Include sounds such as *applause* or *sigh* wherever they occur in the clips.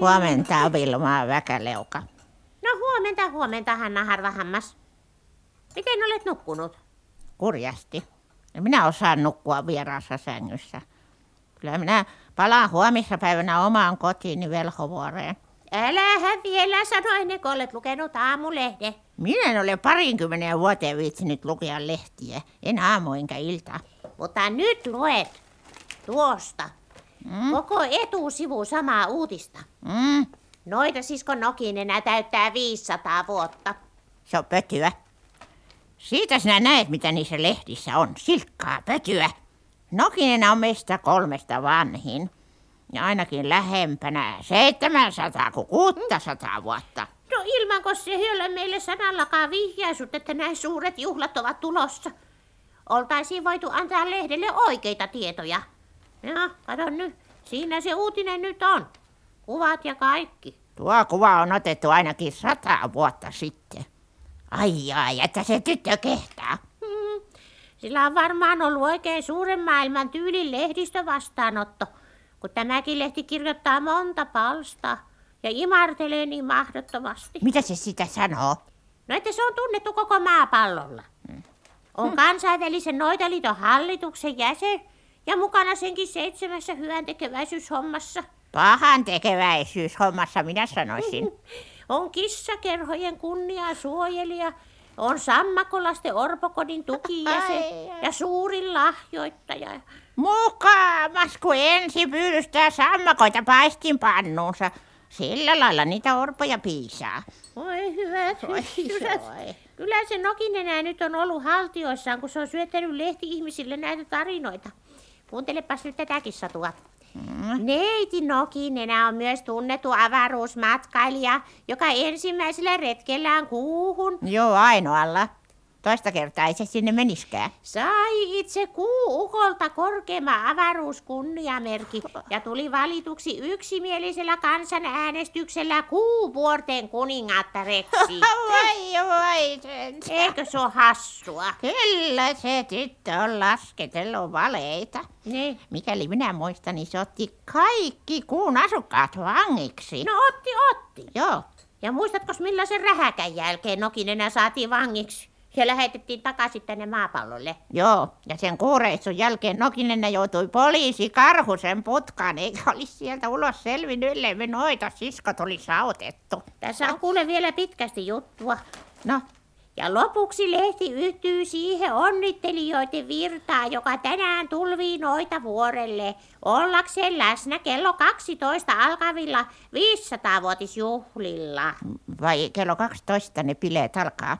Huomenta Vilmaa Väkäleuka. No huomenta, huomenta Hanna Harvahammas. Miten olet nukkunut? Kurjasti. Ja minä osaan nukkua vieraassa sängyssä. Kyllä minä palaan huomispäivänä omaan kotiini Velhovuoreen. Älähän vielä sano ennen kuin olet lukenut aamulehden. Minä en ole parinkymmenen vuoteen viitsinyt lukea lehtiä. En aamu enkä ilta. Mutta nyt luet tuosta. Mm. Koko etusivu samaa uutista. Mm, Noita sisko Nokinenä täyttää 500 vuotta. se on pötyä. Siitä sinä näet, mitä niissä lehdissä on. Silkkaa pötyä. Nokinen on meistä kolmesta vanhin. Ja ainakin lähempänä 700 kuin 600 vuotta. No ilmanko se ei ole meille sanallakaan vihjaisut, että näin suuret juhlat ovat tulossa. Oltaisiin voitu antaa lehdelle oikeita tietoja. No, kato nyt. Siinä se uutinen nyt on. Kuvat ja kaikki. Tuo kuva on otettu ainakin sata vuotta sitten. Ai ai, että se tyttö kehtaa. Hmm. Sillä on varmaan ollut oikein suuren maailman tyylin lehdistövastaanotto, kun tämäkin lehti kirjoittaa monta palstaa ja imartelee niin mahdottomasti. Mitä se sitä sanoo? No, että se on tunnettu koko maapallolla. On kansainvälisen Noitaliiton hallituksen jäsen ja mukana senkin seitsemässä hyväntekeväisyyshommassa. Pahan tekeväisyyshommassa minä sanoisin. *laughs* On kissakerhojen kunnia suojelija, on sammakolasten orpokodin tukijäsen ja suurin lahjoittaja. Mukamas, kun ensin pyydystää sammakoita paistinpannuunsa. Sillä lailla niitä orpoja piisaa. Oi Oi, ystävät. oi. Kyllä se Nokinenä nyt on ollut haltioissaan, kun se on syöttänyt lehti-ihmisille näitä tarinoita. Kuuntelepas nyt tätäkin satua. Mm. Neiti Nokinenä on myös tunnettu avaruusmatkailija, joka ensimmäisellä retkellään kuuhun Joo, ainoalla. Toista kertaa ei se sinne meniskään. sai itse kuuukolta korkeimman avaruuskunniamerki ja tuli valituksi yksimielisellä kansanäänestyksellä kuuvuorten kuningattareksi. Vai, vai, sen. Eikö se ole hassua? Kyllä se tyttö on lasketellut valeita. Niin. Mikäli minä muistan, niin se otti kaikki kuun asukkaat vangiksi. No otti, otti. Joo, Ja muistatko millaisen rähäkän jälkeen Nokinenä saatiin vangiksi ja lähetettiin takaisin tänne maapallolle? joo. Ja sen kuureissun jälkeen Nokinen joutui poliisi karhusen putkaan, eikä olisi sieltä ulos selvinnyt, ellei me noita siskot olisi autettu. Tässä on kuule vielä pitkästi juttua. No, Ja lopuksi lehti yhtyy siihen onnittelijoiden virtaan, joka tänään tulvii noita vuorelle, ollakseen läsnä kello 12 alkavilla 500-vuotisjuhlilla. vai kello 12 ne bileet alkaa.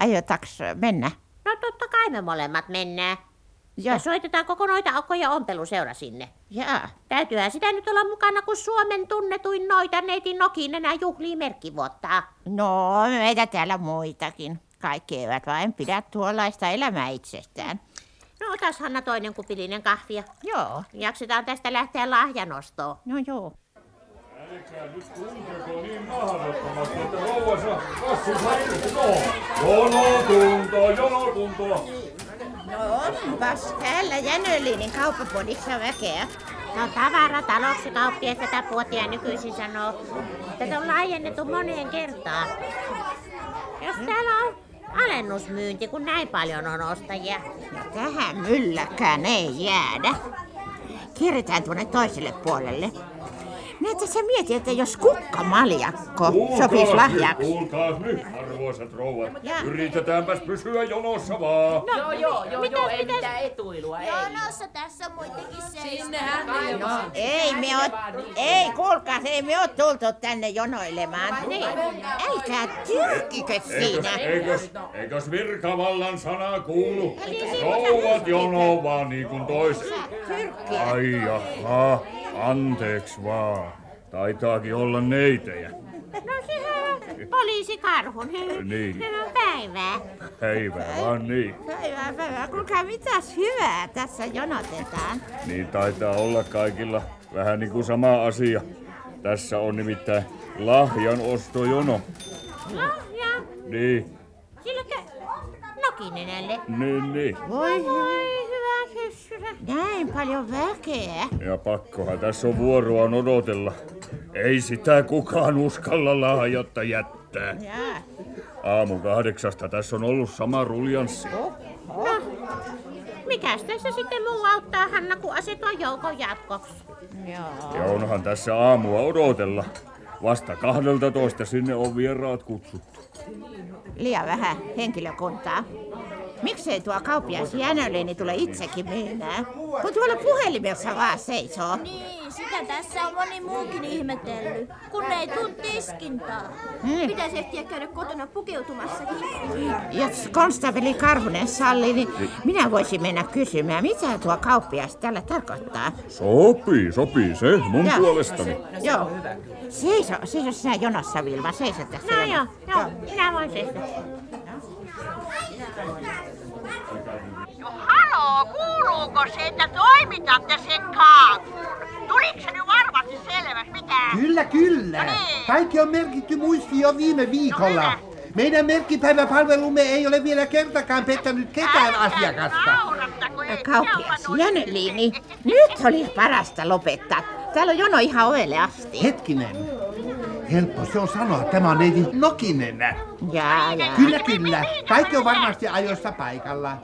Aiotaks mennä? No totta kai me molemmat mennään. Ja Joo. soitetaan koko noita Akkoja ompeluseura sinne. Jaa. Täytyyhän sitä nyt olla mukana, kun Suomen tunnetuin noita neiti Nokinenä juhlii merkkivuottaa. No, meitä täällä muitakin. Kaikki eivät vain pidä tuollaista elämää itsestään. No otas Hanna toinen kupillinen kahvia. Joo, Jaksetaan tästä lähteä lahjanostoon. no joo. Niin. No onpas täällä Jänölinin kauppapodissa väkeä. No tavarataloksi kauppias tätä puotia nykyisin sanoo. Tätä on laajennettu moneen kertaan. Jos täällä on alennusmyynti, kun näin paljon on ostajia. Ja tähän mylläkään ei jäädä. Kierretään tuonne toiselle puolelle. Näitä sä mietit, että jos kukkamaljakko sopisi lahjaksi. kuulkaas nyt, arvoisat rouvat. Ja. Yritetäänpäs pysyä jonossa vaan. Joo, joo, joo, joo, ei mitään etuilua, ei. Jonossa tässä on muitakin seisoo. Sinnehän ne jo vaan. Ei me oo, ei kuulkaas, ei me oo tultu tänne jonoilemaan. Niin. Älkää tyrkikö siinä. Eikös, eikös virkavallan sana kuulu? Rouvat jono vaan niin kuin toiset. Ai jaha, anteeksi vaan. Taitaakin olla neitejä. No sehän on poliisikarhun. Niin. Päivää. Päivää vaan niin. Päivää, päivää. Kuulkaa, mitäs hyvää tässä jonotetaan. Niin taitaa olla kaikilla vähän niin kuin sama asia. Tässä on nimittäin lahjan ostojono. Lahja. Niin, Sillekö Nokinenälle? niin, niin. Voi, voi hyvä syssyrä. Näin paljon väkeä. Ja pakkohan tässä on vuoroa odotella. Ei sitä kukaan uskalla lahjotta jättää. Aamu kahdeksasta tässä on ollut sama ruljanssi. No, mikäs tässä sitten muu auttaa, Hanna, kun asetua joukon jatkoksi? Joo. Ja onhan tässä aamua odotella. Vasta 12 sinne on vieraat kutsuttu. Liian vähän henkilökuntaa. Miksei tuo kauppias Jänöliini tule itsekin myymään? Kun tuolla puhelimessa vaan seisoo. Niin, sitä tässä on moni muukin ihmetellyt, kun ei tuu tiskintaa. Hmm. Pitäisi ehtiä käydä kotona pukeutumassakin. Jos konstabeli Karhunen sallii, niin minä voisin mennä kysymään, mitä tuo kauppias tällä tarkoittaa. Sopii, sopii se mun Joo. puolestani. Joo. Seiso, seiso sinä jonossa, Vilma. Seiso tässä No joo, jonossa. joo, minä voin seistä. No haloo, kuuluuko se, että toimitatte sen kaavun? Tuliko se nyt varmasti selväksi, mitä? Kyllä, kyllä. No niin. Kaikki on merkitty muistiin jo viime viikolla. hyvä. Meidän merkkipäiväpalvelumme ei ole vielä kertakaan pettänyt ketään asiakasta. Ei Kauppias minä Jänöliini, nyt oli parasta lopettaa. Täällä on jono ihan ovelle asti. Hetkinen. Helppo se on sanoa. Tämä on neiti Nokinen. Jaa, jaa. Kyllä, kyllä. Kaikki on varmasti ajoissa paikalla.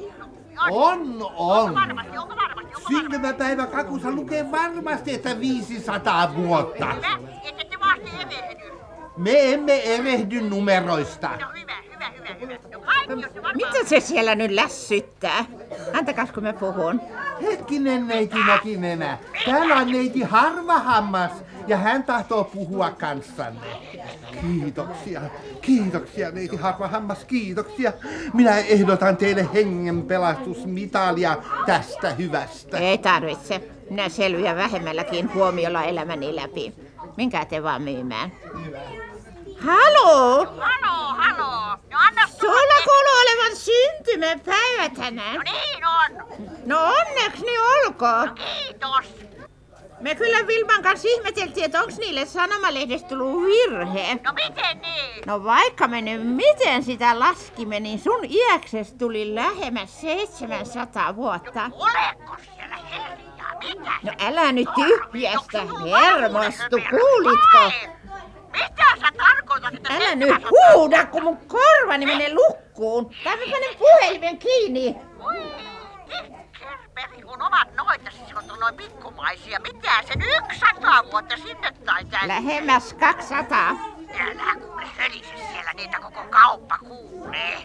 On, on. Varmasti, onko varmasti, onko varmasti? Syntymäpäivä kakussa lukee varmasti, että 500 vuotta. Hyvä, ette te vasta evehdy. Me emme erehdy numeroista. No hyvä, hyvä, hyvä, hyvä. Mitä se siellä nyt lässyttää? Antakas kun mä puhun. Hetkinen, neiti Nokinen. Täällä on neiti Harvahammas ja hän tahtoo puhua kanssanne. Kiitoksia, kiitoksia neiti Harvahammas, kiitoksia. Minä ehdotan teille hengenpelastusmitalia tästä hyvästä. Ei tarvitse. Minä selviän vähemmälläkin huomiolla elämäni läpi. Minkä te vaan myymään. Halo! Haloo, haloo. No anna kuuluu olevan syntymäpäivä tänään. No niin on. No onneksi niin olkoon. Kiitos. Me kyllä Vilman kanssa ihmeteltiin, että onko niille sanomalehdestä tullut virhe. No miten niin? No vaikka me nyt miten sitä laskimme, niin sun iäkses tuli lähemmäs 700 vuotta. Oleko siellä herjaa? Mitä? No älä nyt tyhjästä hermostu, kuulitko? Mitä sä tarkoitat, että Älä nyt huuda, kun mun korvani menee lukkuun. Tai mä panen puhelimen kiinni. Voi, Kerperi, kun ovat noita siskot on noin pikkumaisia. Mitä sen 100 vuotta sinne tai tänne? Lähemmäs 200. Älä kuule hölise siellä, niitä koko kauppa kuulee.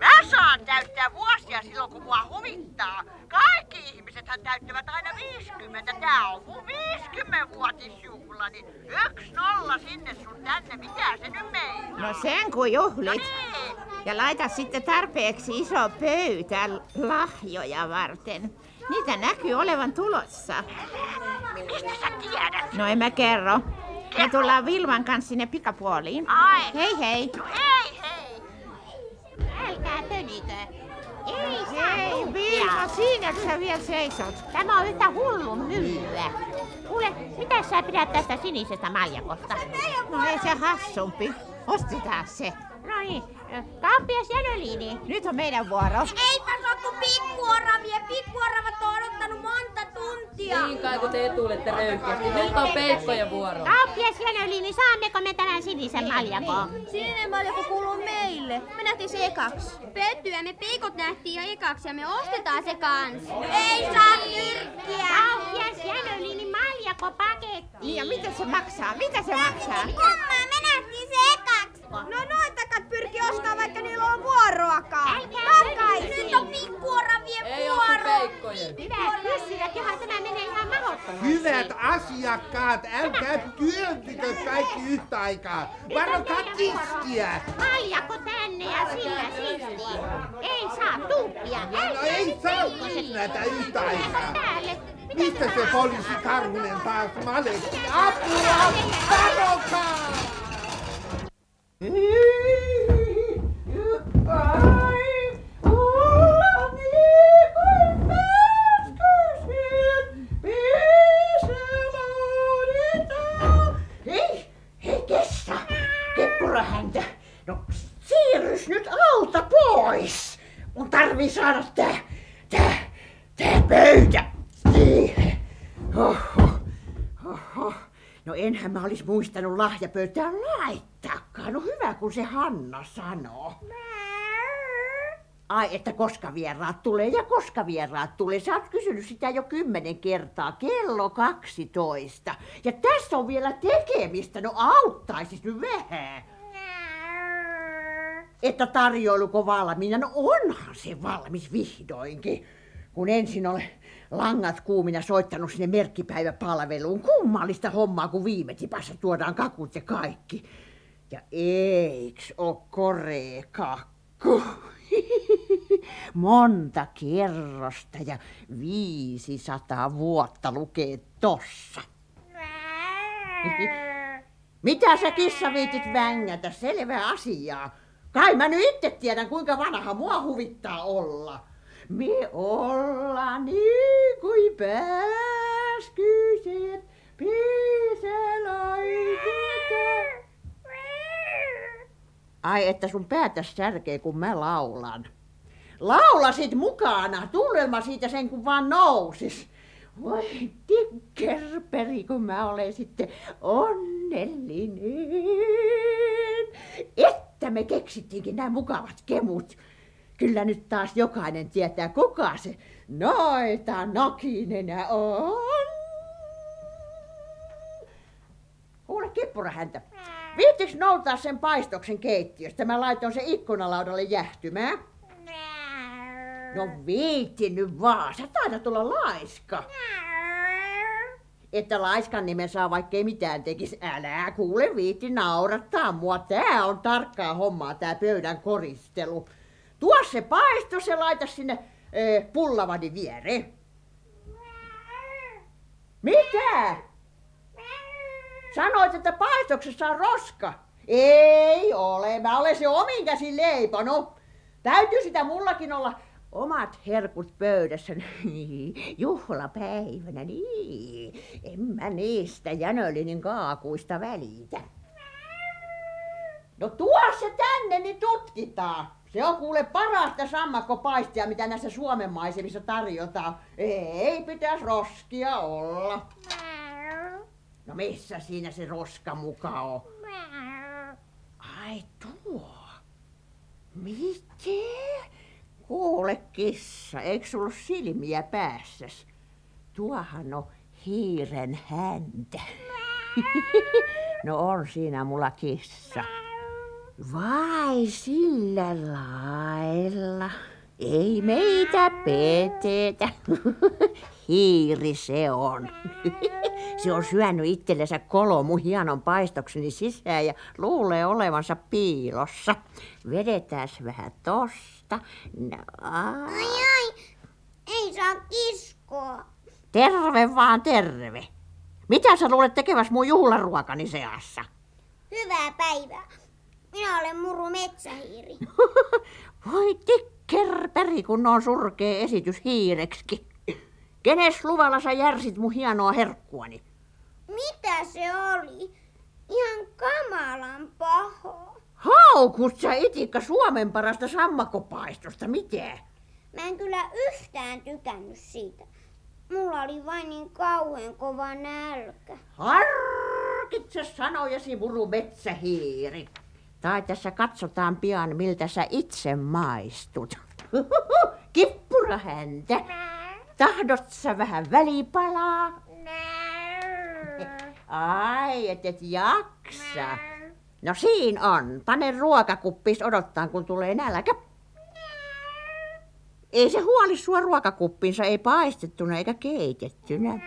Mä saan täyttää vuosia silloin, kun mua huvittaa. Kaikki ihmisethän täyttävät aina 50. Tää on mun 50-vuotisjuhla, niin yksi nolla sinne sun tänne. Mitä se nyt meinaa? No sen kun juhlit. Niin. Ja laita sitten tarpeeksi iso pöytä lahjoja varten. Niitä näkyy olevan tulossa. Mistä sä tiedät? No en mä kerro. Me tullaan Vilman kanssa sinne pikapuoliin. Ai. Hei hei. No hei hei! Älkää tönikö. Ei saa Hei Vilma, siinäkö sä vielä seisot? Tämä on yhtä hullun myllyä. Kuule, mitä sä pidät tästä sinisestä maljakosta? No ei se hassumpi. Ostetaan se. No niin, kauppias Jänöliini. Nyt on meidän vuoro. Eipä se kuin pikkuoravia. Pikkuoravat on odottanut monta tuntia. Niin kai kun te tulette röyhkeästi. Nyt on peikkojen vuoro. Kauppias Jänöliini, saammeko me tämän sinisen maljakon? Sininen maljako kuuluu meille. Me nähtiin se ekaks. Pettyä, me piikot nähtiin jo ekaks ja me ostetaan se kans. Ei saa nyrkkiä. Kauppias Jänöliini, maljako paketti. Niin ja mitä se maksaa? Mitä se maksaa? Kummaa, me nähtiin se ekaks. No noitakat pyrki ostaa, vaikka niillä on vuoroakaan. Älkää Takaisin. Nyt on pikkuoravien Ei oo kuin peikkojen. Tämä menee ihan mahdottomasti. Hyvät asiakkaat, älkää työntykö kaikki yhtä aikaa. Varokaa tiskiä. Maljako tänne ja sillä siisti. Ei saa tuppia. No ei saa kynnätä yhtä aikaa. Mistä se poliisi Karhunen taas maletti? Apua! Varokaa! Enhän mä olisi muistanut lahjapöytään laittaakaan. No hyvä, kun se Hanna sanoo. Ai, että koska vieraat tulee ja koska vieraat tulee. Sä oot kysynyt sitä jo kymmenen kertaa. Kello 12. Ja tässä on vielä tekemistä. No auttaisis nyt vähän. Että tarjoiluko valmiina? No onhan se valmis vihdoinkin. Kun ensin olen langat kuumina soittanut sinne merkkipäiväpalveluun. Kummallista hommaa, kun viime tipassa tuodaan kakut ja kaikki. Ja eiks oo korea kakku? *laughs* Monta kerrosta ja 500 vuotta lukee tossa. *laughs* Mitä sä kissa viitit vängätä? Selvä asiaa. Kai mä nyt itse tiedän, kuinka vanha mua huvittaa olla. Me ollaan niin kuin pääskyset, piselaiset. Ai, että sun päätäs särkee, kun mä laulan. Laulasit mukana, tunnelma siitä sen kun vaan nousis. Voi tikkerperi, kun mä olen sitten onnellinen. Että me keksittiinkin nämä mukavat kemut. Kyllä nyt taas jokainen tietää, kuka se noita nokinenä on. Kuule kippurahäntä. Viittiks noutaa sen paistoksen keittiöstä? Mä laitoin sen ikkunalaudalle jähtymään. No viitti nyt vaan. Sä taidat olla laiska. Että laiskan nimen saa vaikkei mitään tekis. Älä kuule viitti naurattaa mua. Tää on tarkkaa hommaa tää pöydän koristelu. Tuo se paistos ja laita sinne pullavani viereen. Mitä? Sanoit, että paistoksessa on roska. Ei ole, mä olen se omin käsin leiponut. Täytyy sitä mullakin olla omat herkut pöydässä. *laughs* Niin, juhlapäivänä, niin. En mä niistä Jänölinin kaakuista välitä. No tuo se tänne, niin tutkitaan. Se on kuule parasta sammakkopaistia, mitä näissä Suomen maisemissa tarjotaan. Ei pitäisi roskia olla. No missä siinä se roska muka on? Ai tuo. Mitä? Kuule kissa, eikö sulla silmiä päässäs? Tuohan on hiiren häntä. *laughs* no on siinä mulla kissa. Vai sillä lailla? Ei meitä petetä. *laughs* Hiiri se on. *laughs* Se on syönyt itsellensä kolomu hienon paistokseni sisään ja luulee olevansa piilossa. Vedetääs vähän tosta. No. Ai ai, ei saa kiskoa. Terve vaan terve. Mitä sä luulet tekeväs mun juhlaruokani seassa? Hyvää päivää. Minä olen Muru Metsähiiri. *laughs* Voi tikkerperi, kun on surkea esitys hiireksi. Kenes luvalla sä järsit mun hienoa herkkuani? Mitä se oli? Ihan kamalan paho. Haukut sä itikka Suomen parasta sammakopaistosta, mitä? Mä en kyllä yhtään tykännyt siitä. Mulla oli vain niin kauhean kova nälkä. Harkitse sanojasi muru metsähiiri. Tai tässä katsotaan pian, miltä sä itse maistut. *laughs* Kippurahäntä. Tahdot sä vähän välipalaa? Ai, et et jaksa. No siinä on. Pane ruokakuppis odottaa, kun tulee nälkä. Ei se huoli sua ruokakuppiinsa, ei paistettuna eikä keitettynä.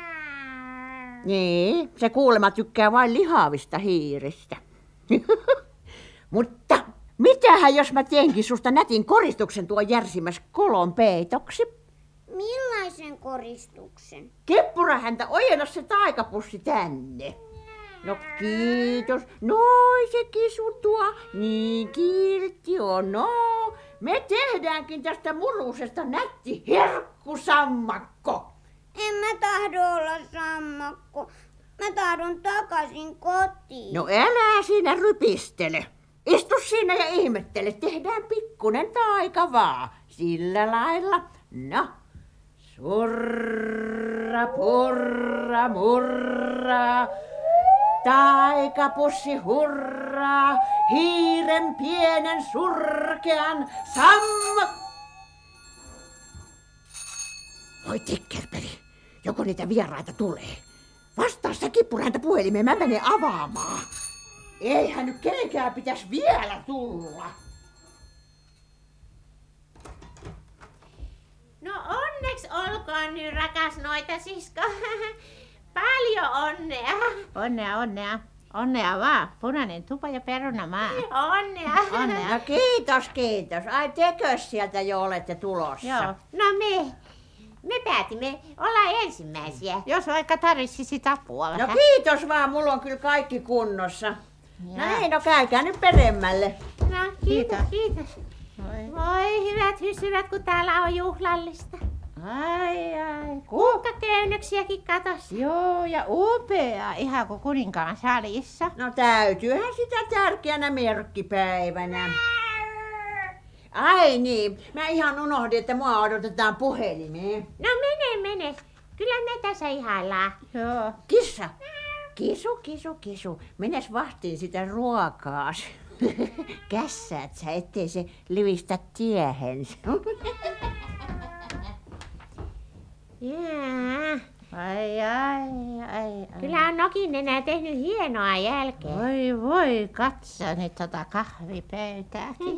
Niin, se kuulemma tykkää vain lihavista hiiristä. *laughs* Mutta mitähän jos mä teenkin susta nätin koristuksen tuo järsimäs kolon peitoksi? Millaisen koristuksen? Keppurahäntä, ojenna se taikapussi tänne. No kiitos. Noi se kisutua. Niin kiltti on. No, me tehdäänkin tästä murusesta nätti herkkusammakko. En mä tahdo olla sammakko. Mä tahdon takaisin kotiin. No älä siinä rypistele. Istu siinä ja ihmettele. Tehdään pikkunen taika vaan. Sillä lailla. No, Surra, purra, murra. Taikapussi hurraa, hiiren pienen surkean sam... Oi tikkerpeli, joko niitä vieraita tulee? Vastaa sitä kippuräntä puhelimeen, mä menen avaamaan. Eihän nyt kenenkään pitäisi vielä tulla. No onneksi olkoon nyt rakas noita sisko. *laughs* Paljon onnea. Onnea, onnea. Onnea vaan. Punainen tupa ja perunamaa. Onnea. Onnea. No kiitos, kiitos. Ai tekös sieltä jo olette tulossa? Joo. No me, me päätimme olla ensimmäisiä. Jos vaikka tarvitsisi apua No kiitos vaan, mulla on kyllä kaikki kunnossa. No ei, no käykää nyt peremmälle. No kiitos, kiitos. Voi hyvät hysyvät, kun täällä on juhlallista. Ai ai. Ku... Katos. Joo, ja upea. Ihan kuin kuninkaan salissa. No täytyyhän sitä tärkeänä merkkipäivänä. Ai niin, mä ihan unohdin, että mua odotetaan puhelimeen. No mene, mene. Kyllä me tässä ihaillaan. Joo. Kissa, kisu, kisu, kisu, menes vahtiin sitä ruokaas. *laughs* Kässäät sä, ettei se livistä tiehensä. *laughs* Jaa. Ai ai ai. ai. Kyllä on Nokin enää tehnyt hienoa jälkeä. Voi voi, katso nyt tota kahvipöytääkin.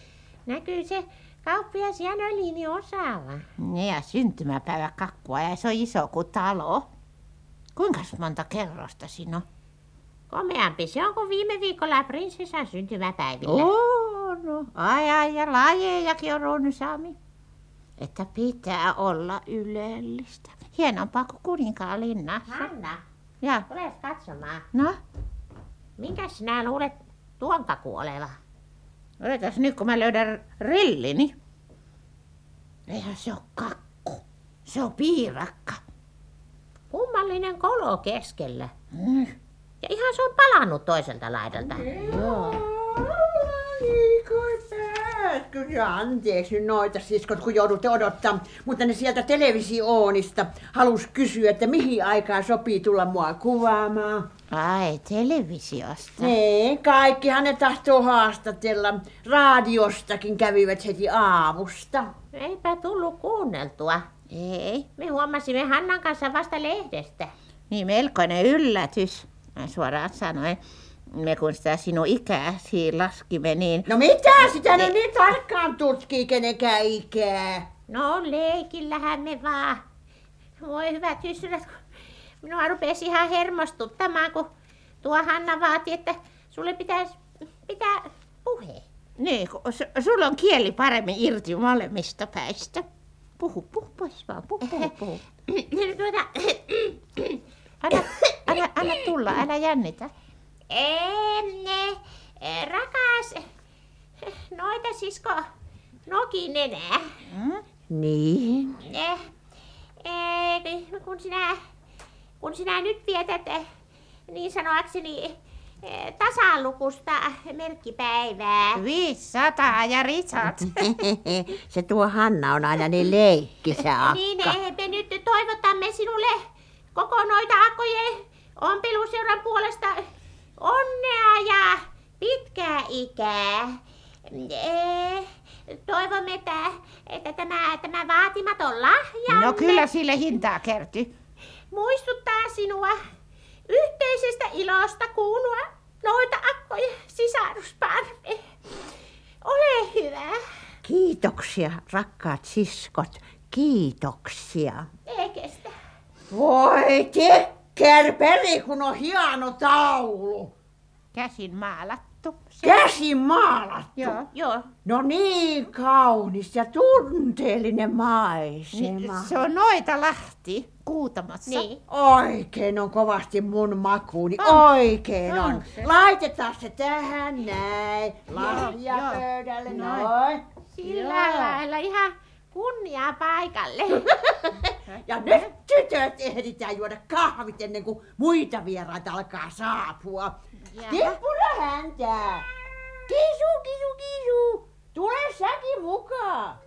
*laughs* Näkyy se kauppias Janolini osaava. Niin ja syntymäpäivä kakkua ja se on iso kuin talo. Kuinka monta kerrosta siinä on? Komeampi se on kuin viime viikolla prinsessan syntymäpäivillä. On. no. Ai ai ja lajejakin on runsaammin. Että pitää olla ylellistä. Hienompaa kuin kuninkaan linnassa. Hanna, Ja, tules katsomaan. no, Minkäs sinä luulet tuon kaku oleva? odotas nyt kun mä löydän rillini. Eihän se ole kakku. Se on piirakka. Kummallinen kolo keskellä. Mm. Ja ihan se on palannut toiselta laidalta. Joo. Pääskö. Anteeksi nyt noita siskot, kun joudutte odottaa. Mutta ne sieltä televisioonista halus kysyä, että mihin aikaan sopii tulla mua kuvaamaan. Ai, televisiosta. Niin, kaikkihan ne tahtoo haastatella. Radiostakin kävivät heti aamusta. Eipä tullut kuunneltua. Ei. Me huomasimme Hannan kanssa vasta lehdestä. Niin melkoinen yllätys. Mä suoraan sanoen. Me kun sitä sinun ikäsi laskimme, niin... No mitä sitä ne niin tarkkaan tutkii kenenkään ikää? No leikillähän me vaan. Voi hyvät ystävät, kun minua rupesi ihan hermostuttamaan, kun tuo Hanna vaati, että sulle pitäisi pitää puhe. Niin, kun sulla on kieli paremmin irti molemmista päistä. Puhu, puhu pois vaan, puhu, puhu, puhu. *clears throat* Tuota, *clears throat* Anna, anna, anna tulla, älä jännitä. Enne, rakas, noita sisko Nokin enää. Mm? Niin. Eh, eh, kun sinä, kun sinä nyt vietät eh, niin sanoakseni eh, tasalukusta merkkipäivää. 500 ja risat. *laughs* Se tuo Hanna on aina niin leikkisä akka. Niin me nyt toivotamme sinulle koko noita akkojen ompeluseuran puolesta onnea ja pitkää ikää. Eh, toivomme, että, että tämä, tämä vaatimaton lahja No kyllä sille hintaa kertyy. muistuttaa sinua yhteisestä ilosta kuulua noita akkoja sisarusparve. Ole hyvä, Kiitoksia, rakkaat siskot. Kiitoksia. eikä sitä. Voi tekker, peri, kun on hieno taulu. Käsin maalattu. Se, Käsin maalattu. joo. Joo, No niin kaunis ja tunteellinen maisema. Niin, se on noita Lahti Kuutamossa. niin. Oikein on kovasti mun makuuni, On. oikein on. On se. Laitetaan se tähän näin, lahja pöydälle, Noin. noin. Sillä Joo. lailla ihan kunnia paikalle. *laughs* Ja nyt tytöt ehditään juoda kahvit ennen kuin muita vieraita alkaa saapua. Jaha. Tippura häntä! Kisu, kisu, kisu! Tule säkin mukaan!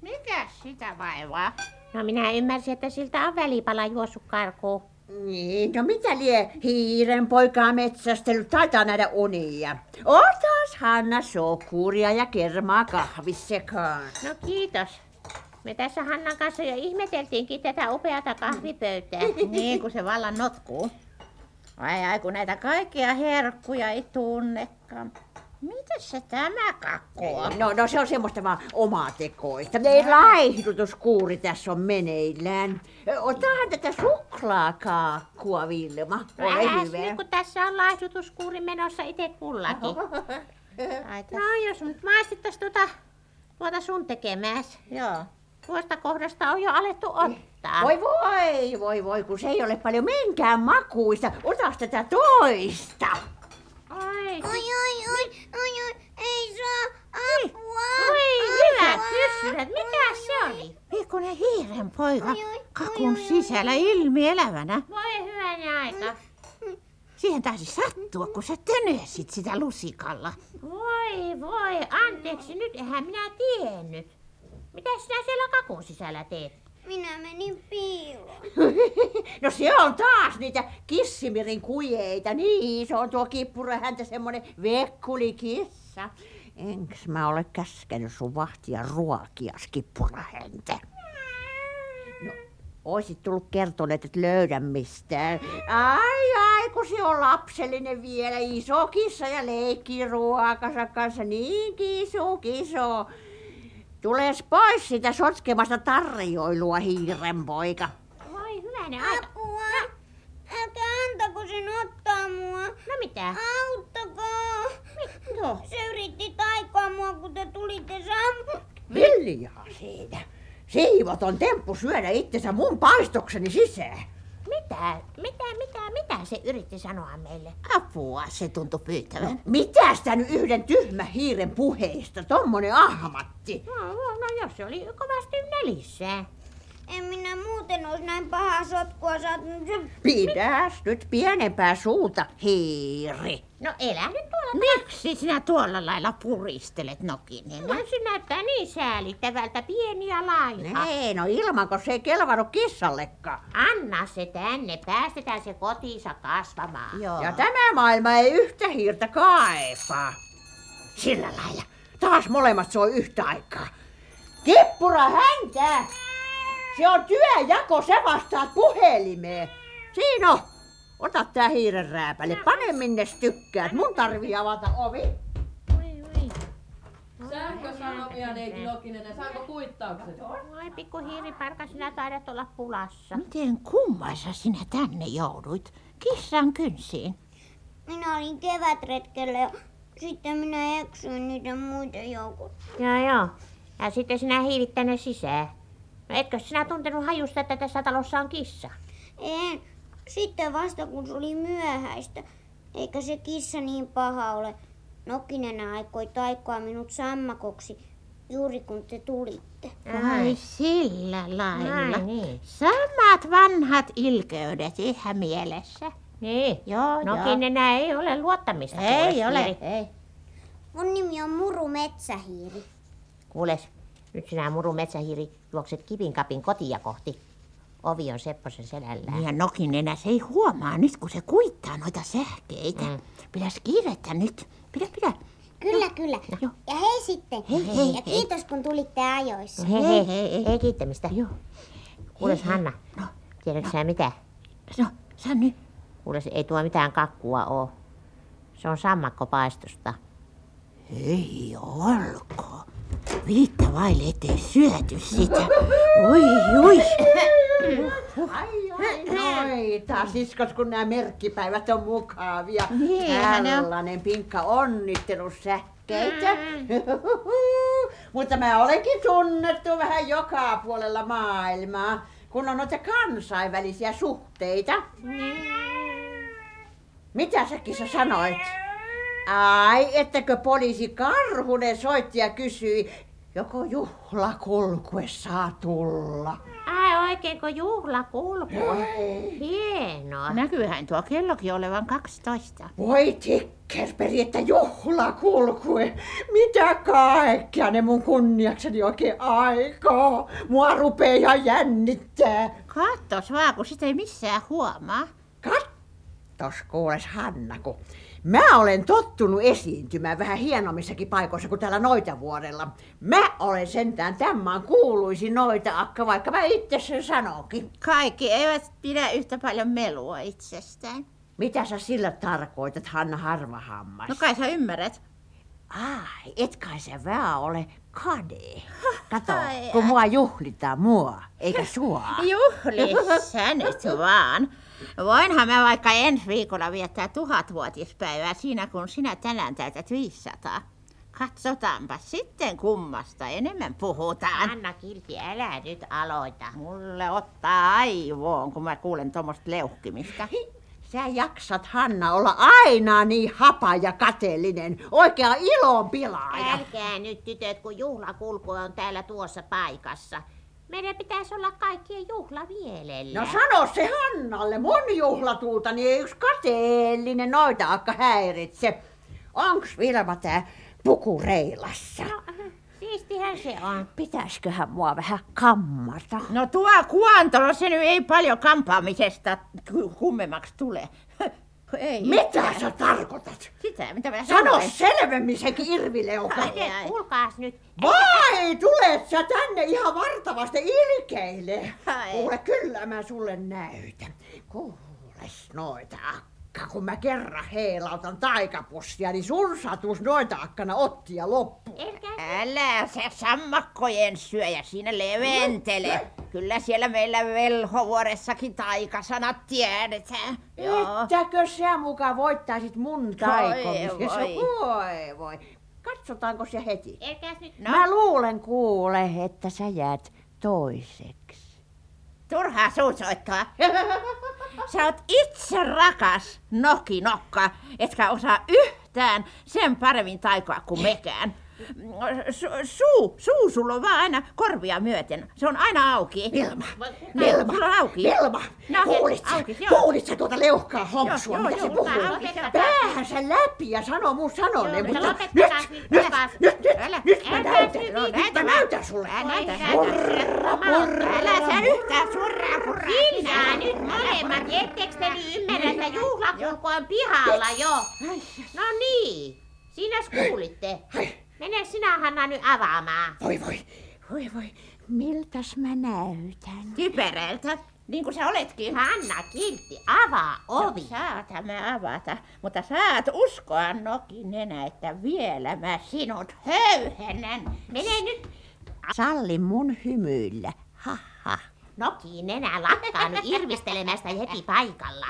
Mikä sitä vaivaa? No minä ymmärsin, että siltä on välipala juossut karkuun. Niin, no mitä lie hiiren poikaa metsästellyt, taitaa nähdä unia. Otas Hanna sokuria ja kermaa kahvissekaan. No kiitos. Me tässä Hannan kanssa jo ihmeteltiinkin tätä upeata kahvipöytää. *laughs* Niin kuin se vallan notkuu. Ai ai, kun näitä kaikkia herkkuja ei tunnekaan. Mitä se tämä kakku on? No, no se on semmoista vaan omaa tekoista. Ei laihdutuskuuri tässä on meneillään. Otahan tätä suklaakaakkua, Vilma. Ole äläs hyvä. nyt, kun tässä on laihdutuskuuri menossa itse kullakin. *laughs* Ai, No jos nyt maistettais tuota, tuota sun tekemääs. Joo. Tuosta kohdasta on jo alettu ottaa. Voi voi, voi voi, kun se ei ole paljon minkään makuista. Otas tätä toista. Oi, Oi, oi, oi, oi, oi, ei saa apua. oi hyvät ystävät, mikä se oli? Pikkunen hiiren poika Oi, oi, kakun sisällä ilmi elävänä. Voi hyvän aika. Siihen taisi sattua, kun sä tönösit sitä lusikalla. Voi voi, anteeksi, nyt eihän minä tiennyt. Mitä sinä siellä kakun sisällä teet? Minä menin piiloon. *laughs* No se on taas niitä kissimirin kujeita. Niin, se on tuo kippura häntä semmonen vekkulikissa. Enks mä ole käskenyt sun vahtia ruokia, kippura häntä? No, oisit tullut kertoneet, että löydän mistään. Ai ai, kun se on lapsellinen vielä, iso kissa ja leikkii ruokansa kanssa, niin kisu, kiso. Tules pois sitä sotkemasta tarjoilua, hiirenpoika. Voi hyvänä aika. Apua. Älkää antako sen ottaa mua. No mitä? Auttakaa. No, Se yritti taikoa mua, kun te tulitte sammu. Viljaa siinä. Siivoton temppu syödä itsensä mun paistokseni sisään. Mitä? Mitä, mitä, mitä se yritti sanoa meille? apua se tuntui pyytävän. Mitä sitä nyt yhden tyhmä hiiren puheista, tommonen ahmatti? No, no, no jos se oli kovasti nälissään. En minä muuten olisi näin pahaa sotkua saanut. Pidäs nyt pienempää suuta, hiiri. No elä nyt tuolla. Miksi sinä tuolla lailla puristelet nokinen? No, se näyttää niin säälittävältä, pieni ja laiha. Ei, no ilmanko se ei kelvannut kissallekaan. Anna se tänne, päästetään se kotiinsa kasvamaan. Joo. Ja tämä maailma ei yhtä hiirtä kaipaa. Sillä lailla. Taas molemmat soi yhtä aikaa. Kippura häntä! Se on työjako, sä vastaat puhelimeen. Siinä on. Ota tää hiiren rääpäle, pane minne tykkäät. Mun tarvii avata ovi. Oi, oi. Sähkösanomia, neiti Nokinen. Saanko kuittaukset? Oi, pikku hiiriparka, sinä taidat olla pulassa. Miten kummassa sinä tänne jouduit? Kissan kynsiin. Minä olin kevätretkellä ja sitten minä eksyin niiden muiden joukossa. Joo, joo. Ja sitten sinä hiivit tänne sisään. No etkö sinä tuntenut hajusta, että tässä talossa on kissa? En. Sitten vasta kun se oli myöhäistä. Eikä se kissa niin paha ole. Nokinen aikoi taikoa minut sammakoksi juuri kun te tulitte. Ai sillä lailla. Ai niin. Samat vanhat ilkeydet ihan mielessä. Niin. Joo, Nokin enää ei ole luottamista. joo. Ei kuule, ole, ei. Mun nimi on Muru Metsähiiri. Kuules, nyt sinä muru metsähiiri juokset kipinkapin kotia kohti. Ovi on Sepposen selällään. Ja Nokinen se ei huomaa nyt, kun se kuittaa noita sähkeitä. Mm. Pidäs kiirettä nyt. Pidä, pidä. Kyllä, kyllä. Joo. Ja hei sitten. Hei, hei, ja hei. kiitos kun tulitte ajoissa. Hei, Hei, hei, hei, hei, ei kiittämistä. Joo. Kuules Hei, hei. Hanna, No, tiedätkö sä mitä? no, sano nyt. Kuules, ei tuo mitään kakkua oo. Se on sammakkopaistosta. Ei olko. Viitta vaille, ettei syöty sitä. Oi, oi. Ai, ai, noita siskot, kun nämä merkkipäivät on mukavia. Niinhän ne on. Tällainen pinkka onnittelussäkkeitä. *laughs* Mutta mä olenkin tunnettu vähän joka puolella maailmaa, kun on noita kansainvälisiä suhteita. Mitä säkin sä sanoit? Ai, ettäkö poliisi Karhunen soitti ja kysyi, joko juhlakulkue saa tulla? Ai oikeinko juhla kulkua? Hienoa. Näkyyhän tuo kellokin olevan 12. Voi tikkerperi, että juhla kulkue. Mitä kaikkea ne mun kunniakseni oikein aikaa. Mua rupee ihan jännittää. Kattos vaan, kun sitä ei missään huomaa. Kattos kuules Hanna, kun mä olen tottunut esiintymään vähän hienommissakin paikoissa kuin täällä Noitavuorella. Mä olen sentään tämän kuuluisin noita akka, vaikka mä itse sen sanonkin. Kaikki eivät pidä yhtä paljon melua itsestään. Mitä sä sillä tarkoitat, Hanna Harvahammas? No kai sä ymmärrät. Ai, et kai sä vähän ole kade. *laughs* Kato, Ai, kun mua juhlitaan mua, eikä sua. Juhlissa nyt vaan. *laughs* Voinhan mä vaikka ensi viikolla viettää tuhatvuotispäivää siinä, kun sinä tänään täytät 500. Katsotaanpa sitten kummasta enemmän puhutaan. Anna Kilpi, älä nyt aloita. Mulle ottaa aivoon, kun mä kuulen tuommoista leuhkimista. *laughs* Sä jaksat, Hanna, olla aina niin hapa ja kateellinen. Oikea ilon pilaaja. Älkää nyt tytöt, kun juhlakulku on täällä tuossa paikassa. Meidän pitäisi olla kaikkien juhlavielellä. No sano se Hannalle, mun juhlatuultani ei yksi kateellinen noita akka häiritse. Onks Vilma tää puku reilassa? No, siistihän se on. Pitäisköhän mua vähän kammata? No tuo kuantolo, se nyt ei paljon kampaamisesta ku- kummemmaksi tule. *laughs* Ei. Mitä sä tarkoitat? Sitä, mitä mä Sano sanoin. selvemmin se kirvileuka. Ai, ai. Kuulkaas nyt. Vai, tulet sä tänne ihan vartavasti ilkeille? Ai. Kuule, kyllä mä sulle näytän. Kuules noita kun mä kerran heilautan taikapussia, niin sun satus noita akkana otti ja loppu. Älä se sammakkojen syöjä siinä leventele. Kyllä siellä meillä velhovuoressakin taikasanat tiedetään. Joo. Ettäkö sä muka voittaisit mun taikomisessa? voi. Voi voi. Katsotaanko se heti? Älkääs nyt. No. Mä luulen kuule, että sä jäät toiseksi. Turhaa suusoittaa. Sä oot itse rakas nokinokka, etkä osaa yhtään sen paremmin taikoa kuin mekään. Su, suu, suu sulla on vaan aina korvia myöten. Se on aina auki. Vilma, No, Vilma, sulla on auki. Vilma, No, kuulit sä, auki, kuulit sä tuota leuhkaa hompsua, Joo, mitä joo, se puhuu? Päähän sä läpi ja sano mun sanoneen, Joo, mutta no nyt, nyt, nyt, nyt, nyt, mä näytän, nyt mä näytä. näytän sulle. Purra, näytä. Älä sä yhtään surraa, kurraa. Hiljaa nyt molemmat, etteks te nyt ymmärrä, että juhlakulku on pihalla jo? No niin, sinäs kuulitte. Mene sinä Hanna nyt avaamaan. voi voi, voi voi, miltäs mä näytän? Typerältä, niin kuin sä oletkin. Hanna Kiltti, avaa ovi. Saata mä avata, mutta saat uskoa nokinenä, että vielä mä sinut höyhennän. Mene nyt. Salli mun hymyillä, ha ha. Nokiin enää lakkaa nyt irvistelemästä heti paikalla.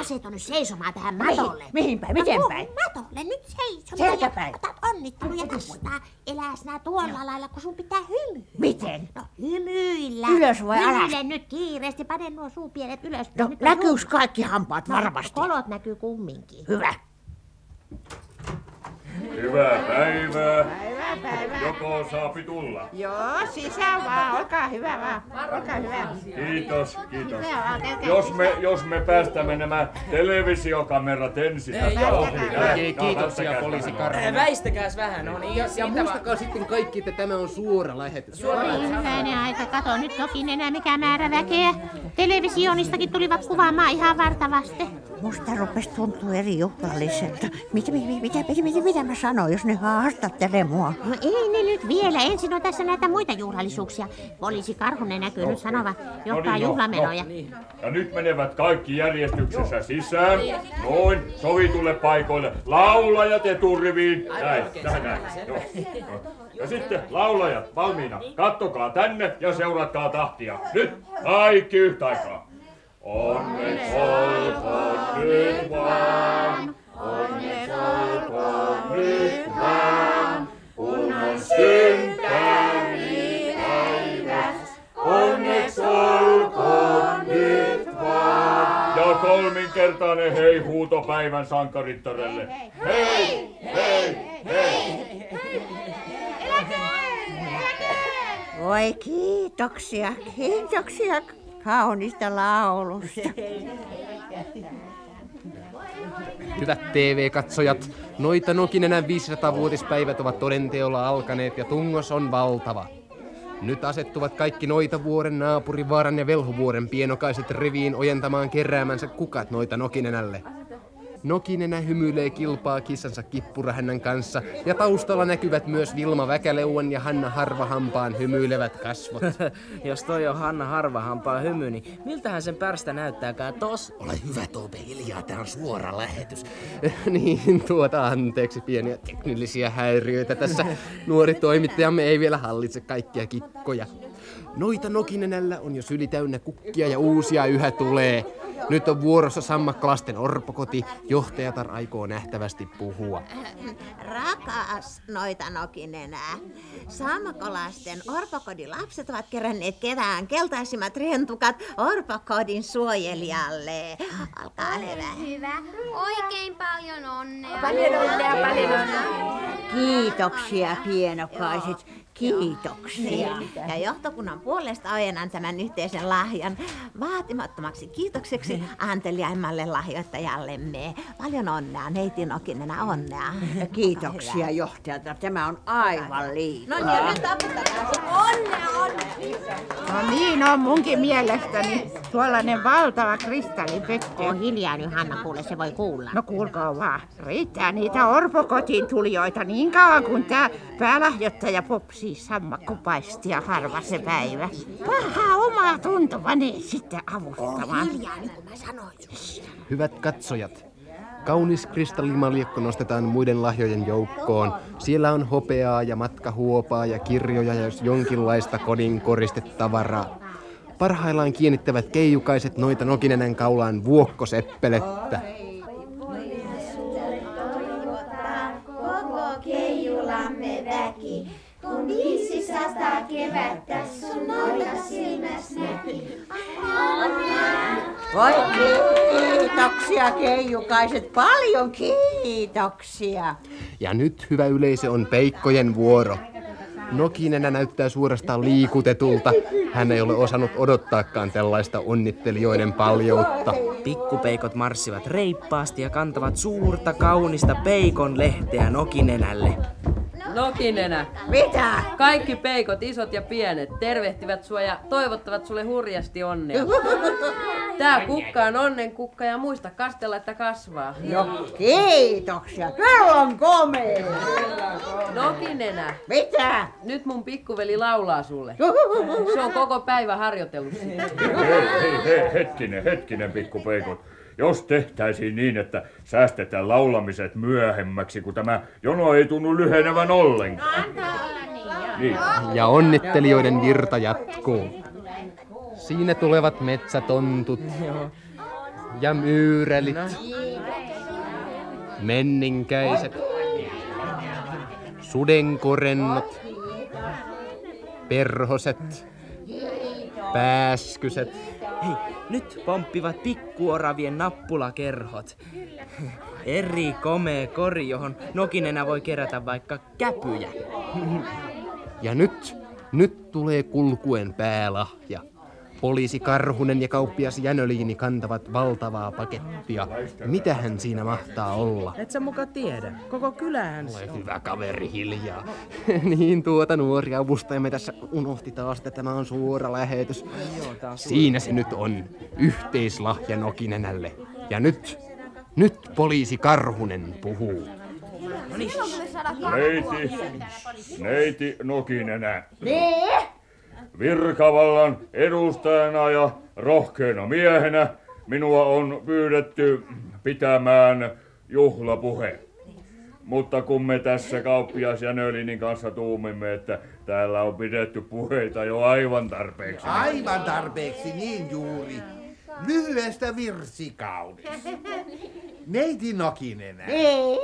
Asetu nyt seisomaan tähän matolle. Mihin päin, miten No, päin? Matolle nyt seisomaan Selkäpäin. ja otat onnitteluja vastaan. Elää sinä tuolla lailla, kun sun pitää hymyillä. Miten? No hymyillä. Ylös vai alas? Hymyile nyt kiireesti, pane nuo suupielet ylös. No hum- kaikki hampaat No, varmasti. Kolot näkyy kumminkin. Hyvä. Hyvää päivää. Joko saapi tulla? Joo, sisään vaan, olkaa hyvä vaan, olkaa hyvä. Kiitos, kiitos. Jos me, jos me päästämme nämä televisiokamerat ensin. Ei, tästä joo. kiitoksia, poliisi tämä. Karvinen. Väistäkääs vähän, no niin. Ja, ja muistakaa sitten kaikki, että tämä on suora lähetys. Hyvänen aika, kato nyt toki enää mikä määrä väkeä. Televisionistakin tulivat kuvaamaan ihan vartavasti. Musta rupes tuntuu eri juhlalliselta. Mitä, mitä, mitä, mitä, mitä, mitä mä sanoin, jos ne haastattelee mua? No ei ne nyt vielä. Ensin on tässä näitä muita juhlallisuuksia. Poliisi Karhunen näkyy nyt sanova johtaa No niin, no, juhlamenoja. no. Ja nyt menevät kaikki järjestyksessä sisään. Noin, sovitulle paikoille. Laulajat eturiviin. Näin, näin, näin. Joo. No. Ja sitten laulajat valmiina. Kattokaa tänne ja seuratkaa tahtia. Nyt kaikki yhtä aikaa. Onneksi olkoon nyt vaan. Onneksi olkoon nyt vaan. Kun on synttäripäivä. Onneksi olkoon nyt vaan. Ja kolminkertainen hei huuto päivän sankarittarelle. Hei, hei, hei. Oi kiitoksia, kiitoksia kaunista laulusta. Hyvät TV-katsojat, noita Nokinenän 500-vuotispäivät ovat todenteolla alkaneet ja tungos on valtava. Nyt asettuvat kaikki noita vuoren, naapurivaaran ja velhuvuoren pienokaiset riviin ojentamaan keräämänsä kukat noita Nokinenälle. Nokinenä hymyilee kilpaa kissansa kippurahännän kanssa ja taustalla näkyvät myös Vilma Väkäleuan ja Hanna Harvahampaan hymyilevät kasvot. *laughs* Jos toi on Hanna Harvahampaa hymy, niin miltähän sen pärstä näyttääkään tos? Ole hyvä Toope, hiljaa, tää on suora lähetys. *laughs* niin, tuota anteeksi pieniä teknillisiä häiriöitä tässä. Nuori toimittajamme ei vielä hallitse kaikkia kikkoja. Noita Nokinenällä on jo syli täynnä kukkia ja uusia yhä tulee. Nyt on vuorossa sammakkolasten orpokoti. Johtajatar aikoo nähtävästi puhua. Rakas noita nokinenää. Sammakolasten orpokodin lapset ovat keränneet kevään keltaisimmat rentukat orpokodin suojelijalle. Olkaa hyvä. Hyvä. Oikein paljon onnea. Paljon onnea, paljon onnea. Kiitoksia pienokaiset. Kiitoksia. Ja johtokunnan puolesta ojennan tämän yhteisen lahjan vaatimattomaksi kiitokseksi anteliaimmalle lahjoittajallemme. Paljon onnea, neiti Nokinenä, onnea. Kiitoksia johtajalta. Tämä on aivan liikaa. No niin, nyt. Onnea, onnea. No niin on munkin mielestäni. Tuollainen valtava kristallipöttö. On hiljaa nyt, Hanna, kuule, se voi kuulla. No kuulkaa vaan, riittää niitä orpokotiin tulijoita niin kauan kuin tää päälahjoittaja popsii sammakkopaistia harva se päivä. Paha omaa tuntuvaneen sitten avustamaan. Hiljaa, niin mä sanoin. Hyvät katsojat, kaunis kristallimaljakko nostetaan muiden lahjojen joukkoon. Siellä on hopeaa ja matkahuopaa ja kirjoja ja jonkinlaista kodin koristetavaraa. Parhaillaan kiinnittävät keijukaiset noita Nokinenän kaulaan vuokkoseppelettä. 500 kevättä sun noita silmäs näki. Voi kiitoksia keijukaiset, paljon kiitoksia. Ja nyt, hyvä yleisö, on peikkojen vuoro. Nokinenä näyttää suorastaan liikutetulta. Hän ei ole osannut odottaakaan tällaista onnittelijoiden paljoutta. Pikkupeikot marssivat reippaasti ja kantavat suurta kaunista peikon lehteä Nokinenälle. Nokinenä. Mitä? Kaikki peikot, isot ja pienet, tervehtivät sua ja toivottavat sulle hurjasti onnea. *laughs* Tää kukka on onnen kukka ja muista kastella, että kasvaa. No kiitoksia, kyllä on komea. Nokinenä, Mitä? nyt mun pikkuveli laulaa sulle. *laughs* Se on koko päivä harjoitellut sitä. Hei, hei, hei, hetkinen, hetkinen, pikkupeikot. Jos tehtäisiin niin, että säästetään laulamiset myöhemmäksi, kun tämä jono ei tunnu lyhenevän ollenkaan. Niin. Ja onnittelijoiden virta jatkuu. Siinä tulevat metsätontut ja myyrälit, menninkäiset, sudenkorennot, perhoset, pääskyset, Hei, nyt pomppivat pikkuoravien nappulakerhot. *laughs* Eri komea kori, johon Nokinenä voi kerätä vaikka käpyjä. Ja nyt, nyt tulee kulkuen päälahja. Poliisi Karhunen ja kauppias Jänöliini kantavat valtavaa pakettia. Mitähän siinä mahtaa olla? Et sä muka tiedä. Koko kylähän se Ole hyvä kaveri, hiljaa. *laughs* niin tuota nuori avustajamme tässä unohti taas, että tämä on suora lähetys. Siinä se nyt on. Yhteislahja Nokinenälle. Ja nyt, nyt poliisi Karhunen puhuu. Neiti, neiti Nokinenä. Niin? Virkavallan edustajana ja rohkeana miehenä minua on pyydetty pitämään juhlapuhe. Mutta kun me tässä kauppias Jänölinin kanssa tuumimme, että täällä on pidetty puheita jo aivan tarpeeksi. Aivan tarpeeksi, niin juuri. Lyhyestä virsikaunis. Neiti Nokinenä. Niin?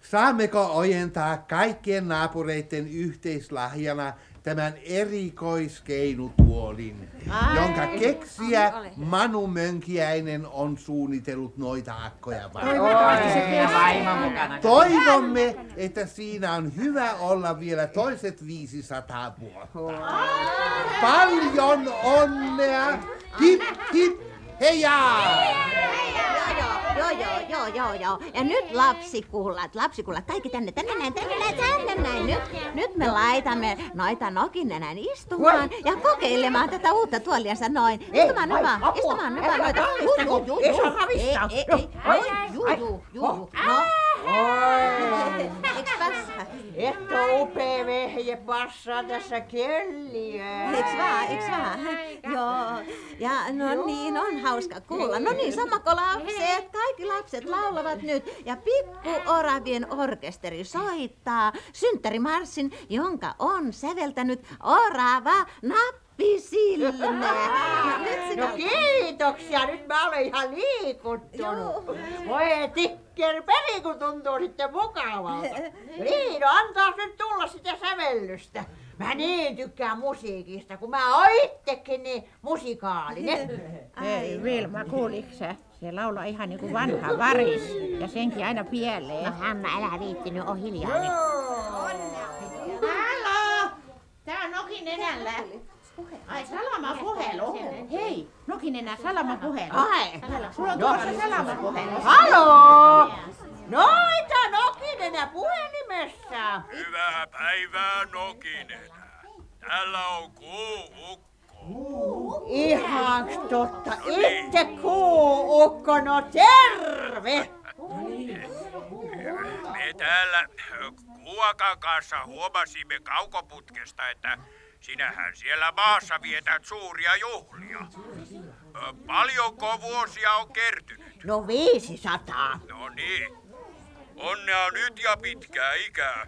Saammeko ojentaa kaikkien naapureiden yhteislahjana tämän erikoiskeinutuolin, jonka keksijä Manu Mönkiäinen on suunnitellut noita akkoja varten. Toivomme, että siinä on hyvä olla vielä toiset 500 vuotta. Paljon onnea! Hip hip heijaa! Joo, joo, joo, joo, joo. Ja nyt lapsikullat, lapsikullat, kaikki tänne, tänne näin, tänne näin, tänne näin. Nyt, nyt me laitamme noita nokinenän istumaan ja kokeilemaan tätä uutta tuoliansa noin. Istumaan nyt vaan, istumaan nyt vaan noita. Juu, juu, juu, Ei. Ei, ei, ei, juu, juu, juu. No. Eiks passaa? Et oo upea vehje passaa tässä kelliä. Eiks vaan, eiks vaan? Joo. Ja no niin, on hauska kuulla. No niin, sammako lapset? Kaikki lapset laulavat nyt. Ja pikku Oravien orkesteri soittaa synttärimarssin, jonka on säveltänyt Orava Nappisilmä. *laughs* No kiitoksia, nyt mä olen ihan liikuttunut. Voi tikkeri peli, kun tuntuu sitten mukavalta. *laughs* Niin, no antaa nyt tulla sitä sävellystä. Mä niin tykkään musiikista, kun mä oon itsekin niin musikaalinen. *laughs* Hei Vilma, kuuliko sä? Se laulaa ihan niinku vanha varis ja senkin aina pieleen. No Hanna, älä viittinyt, on hiljaa nyt. Halo! Tää on Nokinenällä. Ai salama puhelu. Hei, Nokinenä salama puhelu. Ai. Sulla on tulossa salama puhelu. Haloo! Noita Nokinenä puhelimessa. Hyvää päivää, Nokinenä. Täällä on kuuukko. Ihans totta, itse kuuukko, no terve! Me täällä Kuokan kanssa huomasimme kaukoputkesta, että sinähän siellä maassa vietät suuria juhlia. Ö, Paljonko vuosia on kertynyt? No 500. No niin. Onnea nyt ja pitkää ikää.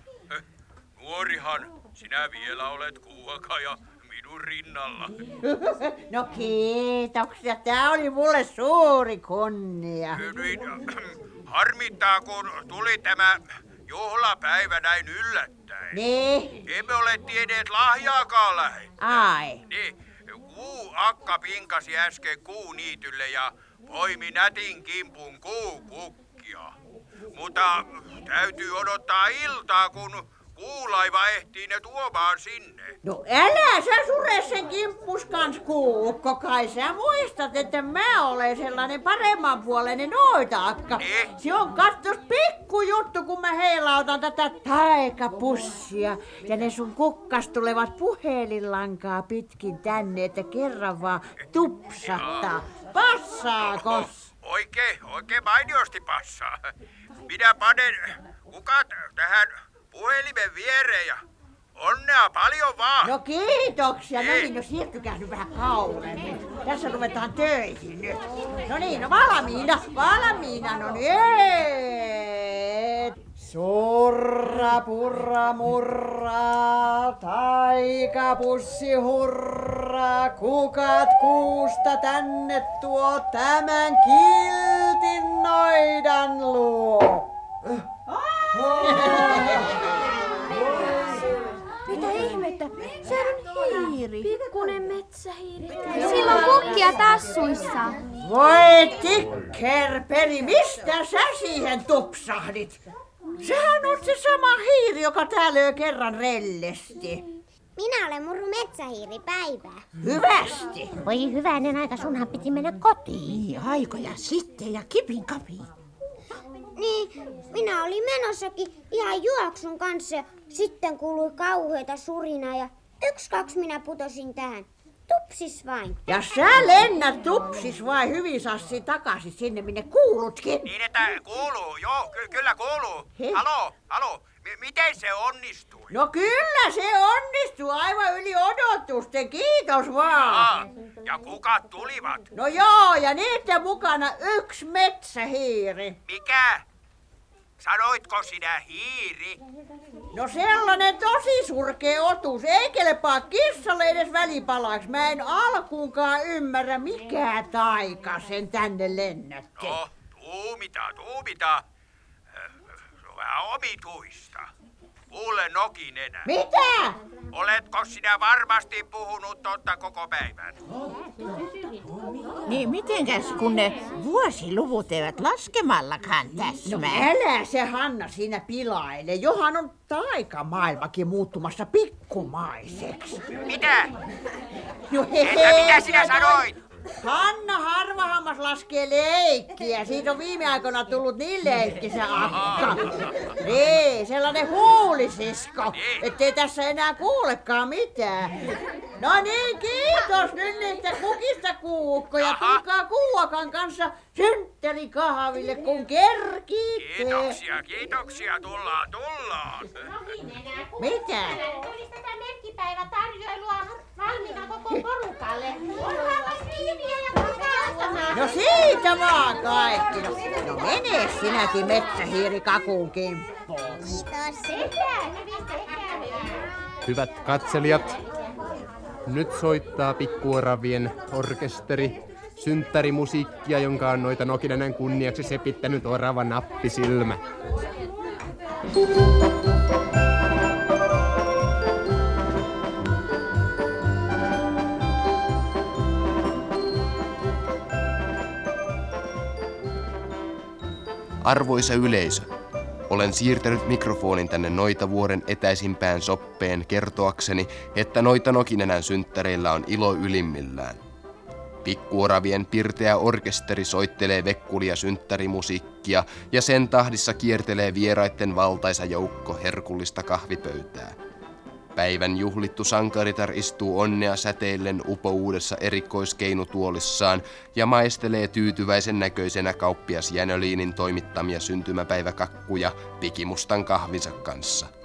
Nuorihan, sinä vielä olet Kuoka ja minun rinnalla. *laughs* No kiitoksia, tää oli mulle suuri kunnia. Niin, *clears throat* harmittaa, kun tuli tämä juhlapäivä näin yllättäen. Niin, Emme ole tienneet lahjaakaan lähettää. ai. Niin, kuu akka pinkasi äsken kuuniitylle ja poimi nätin kimpun kuukukkia. Mutta täytyy odottaa iltaa, kun kuulaiva ehtii ne tuomaan sinne. No älä sä sure sen kimppus kans kuukko, kai sä muistat, että mä olen sellainen paremmanpuoleinen noita-akka. Niin? Se on kattos pikku juttu, kun mä heilautan tätä taikapussia. Ja ne sun kukkas tulevat puhelinlankaa pitkin tänne, että kerran vaan tupsattaa. Passaakos? Oikein, oikein mainiosti passaa. Minä panen kukat tähän puhelimen viereen ja onnea paljon vaan. No kiitoksia. No niin, no siirtykää nyt vähän kauemmin. Tässä ruvetaan töihin nyt. No niin, no valmiina, valmiina, no niin. Surra, purra, murra, taikapussi hurra, kukat kuusta tänne tuo tämän kiltin noidan luo. Mitä ihmettä? Se on hiiri. Pikkunen metsähiiri. Sillä on kukkia tassuissa. Voi tikkerpeli, mistä sä siihen tupsahdit? Sehän on se sama hiiri, joka täällä jo kerran rellesti. Minä olen murru metsähiiri päivää. Hyvästi. Voi hyvänen aika, sunhan piti mennä kotiin. Niin, aikoja sitten ja kipin kapiin. Niin, minä olin menossakin ihan juoksun kanssa ja sitten kuului kauheita surinaa ja yksi kaksi minä putosin tähän. Tupsis vain. Ja sä lennät tupsis vai hyvin sassi takaisin sinne, minne kuulutkin. Niin, että kuuluu, joo, ky- kyllä kuuluu. He? Halo, halo, M- miten se onnistui? No kyllä se onnistuu aivan yli odotusten, kiitos vaan. Aa, ja kukat tulivat? No joo, ja niiden mukana yksi metsähiiri. Mikä? Sanoitko sinä hiiri? No sellainen tosi surkea otus, ei kelepaa kissalle edes välipalaksi. Mä en alkuunkaan ymmärrä, mikä taika sen tänne lennätti. No, tuumita, tuumita. Äh, Se on vähän omituista. Kuule Nokinenä. Mitä? Oletko sinä varmasti puhunut totta koko päivän? Niin mitenkäs kun ne vuosiluvut eivät laskemallakaan No täsmää? älä se Hanna siinä pilaile. Johan on taikamaailmakin muuttumassa pikkumaiseksi. Mitä? No Että mitä sinä sanoit? Hanna Harvahammas laskee leikkiä. Siitä on viime aikoina tullut niin leikkisä akka. Niin, sellainen huulisisko, ettei tässä enää kuulekaan mitään. No niin, kiitos nyt niistä kukista kuukko ja tulkaa kuuakan kanssa synttärikahville kun kerkiitte. Kiitoksia, kiitoksia. Tullaan, tullaan. Mitä? Olisi tätä merkkipäivätarjoilua valmiina koko porukalle. Olkaapas viiniä ja ottamaan. No siitä vaan kaikki. No, no mene sinäkin metsähiiri kakun kimppuun. Hyvät katselijat, nyt soittaa pikkuoravien orkesteri synttärimusiikkia, jonka on noita Nokinenen kunniaksi sepittänyt orava nappisilmä. Arvoisa yleisö, olen siirtänyt mikrofonin tänne Noitavuoren etäisimpään soppeen kertoakseni, että Noita Nokinenän synttäreillä on ilo ylimmillään. Pikkuoravien pirteä orkesteri soittelee vekkulia synttärimusiikkia ja sen tahdissa kiertelee vieraitten valtaisa joukko herkullista kahvipöytää. Päivän juhlittu sankaritar istuu onnea säteillen upouudessa erikoiskeinutuolissaan ja maistelee tyytyväisen näköisenä kauppias Jänöliinin toimittamia syntymäpäiväkakkuja pikimustan kahvinsa kanssa.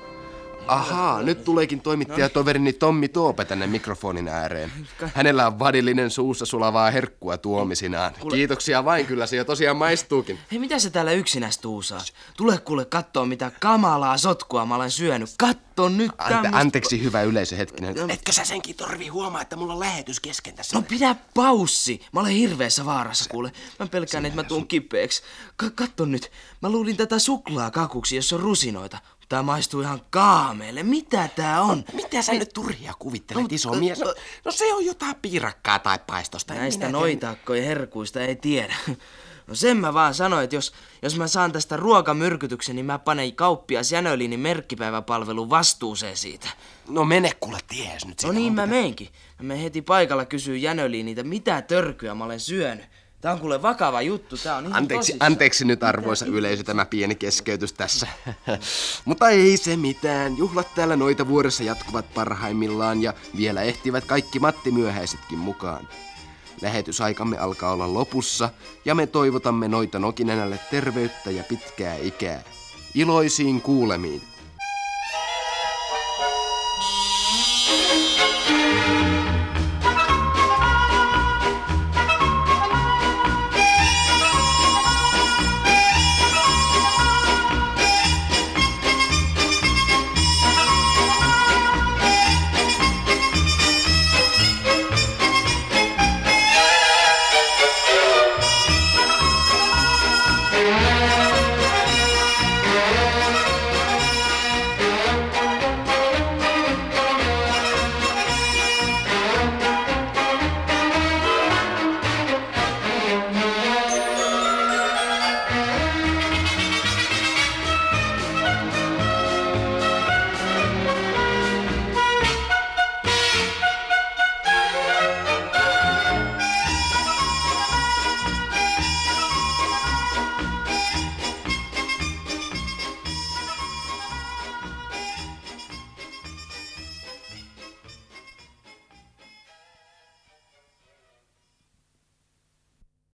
Ahaa, nyt tuleekin toimittajatoverini Tommi Toope tänne mikrofonin ääreen. Hänellä on vadillinen suussa sulavaa herkkua tuomisinaan. Kiitoksia vain, kyllä se jo tosiaan maistuukin. Hei, mitä sä täällä yksinäs tuusaa? Tule kuule kattoo, mitä kamalaa sotkua mä olen syönyt. Katso nyt Ante, anteeksi, hyvä yleisö, hetkinen. Etkö sä senkin torvi huomaa, että mulla on lähetys kesken tässä? No pidä paussi. Mä olen hirveässä vaarassa kuule. Mä pelkään, että mä tuun kipeäksi. Ka- katso nyt. Mä luulin tätä suklaa kakuksi, jos on rusinoita. Tää maistuu ihan kaameelle. Mitä tää on? Mitä sä nyt turhia kuvittelet, iso mies? No, no se on jotain piirakkaa tai paistosta. Näistä noitakkojen herkuista ei tiedä. No sen mä vaan sanoin, että jos, jos mä saan tästä ruokamyrkytyksen, niin mä panen kauppias Jänöliinin merkkipäiväpalvelun vastuuseen siitä. No mene kuule ties nyt. No niin mä meinkin. Mä menen heti paikalla kysyy Jänöliiniltä, mitä törkyä mä olen syönyt. Tää on kuule vakava juttu, tää on ihan Anteeksi, anteeksi nyt arvoisa yleisö tämä pieni keskeytys tässä. *laughs* Mutta ei se mitään. Juhlat täällä noita vuodessa jatkuvat parhaimmillaan ja vielä ehtivät kaikki Matti myöhäisetkin mukaan. Lähetysaikamme alkaa olla lopussa ja me toivotamme noita Nokinenälle terveyttä ja pitkää ikää. Iloisiin kuulemiin.